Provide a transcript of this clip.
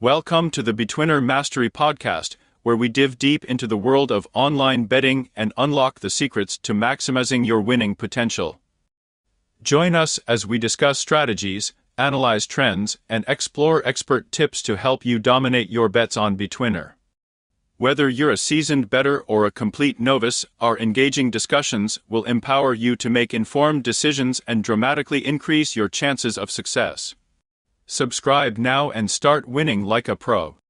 Welcome to the Betwinner Mastery Podcast, where we dive deep into the world of online betting and unlock the secrets to maximizing your winning potential. Join us as we discuss strategies, analyze trends, and explore expert tips to help you dominate your bets on Betwinner. Whether you're a seasoned bettor or a complete novice, our engaging discussions will empower you to make informed decisions and dramatically increase your chances of success. Subscribe now and start winning like a pro.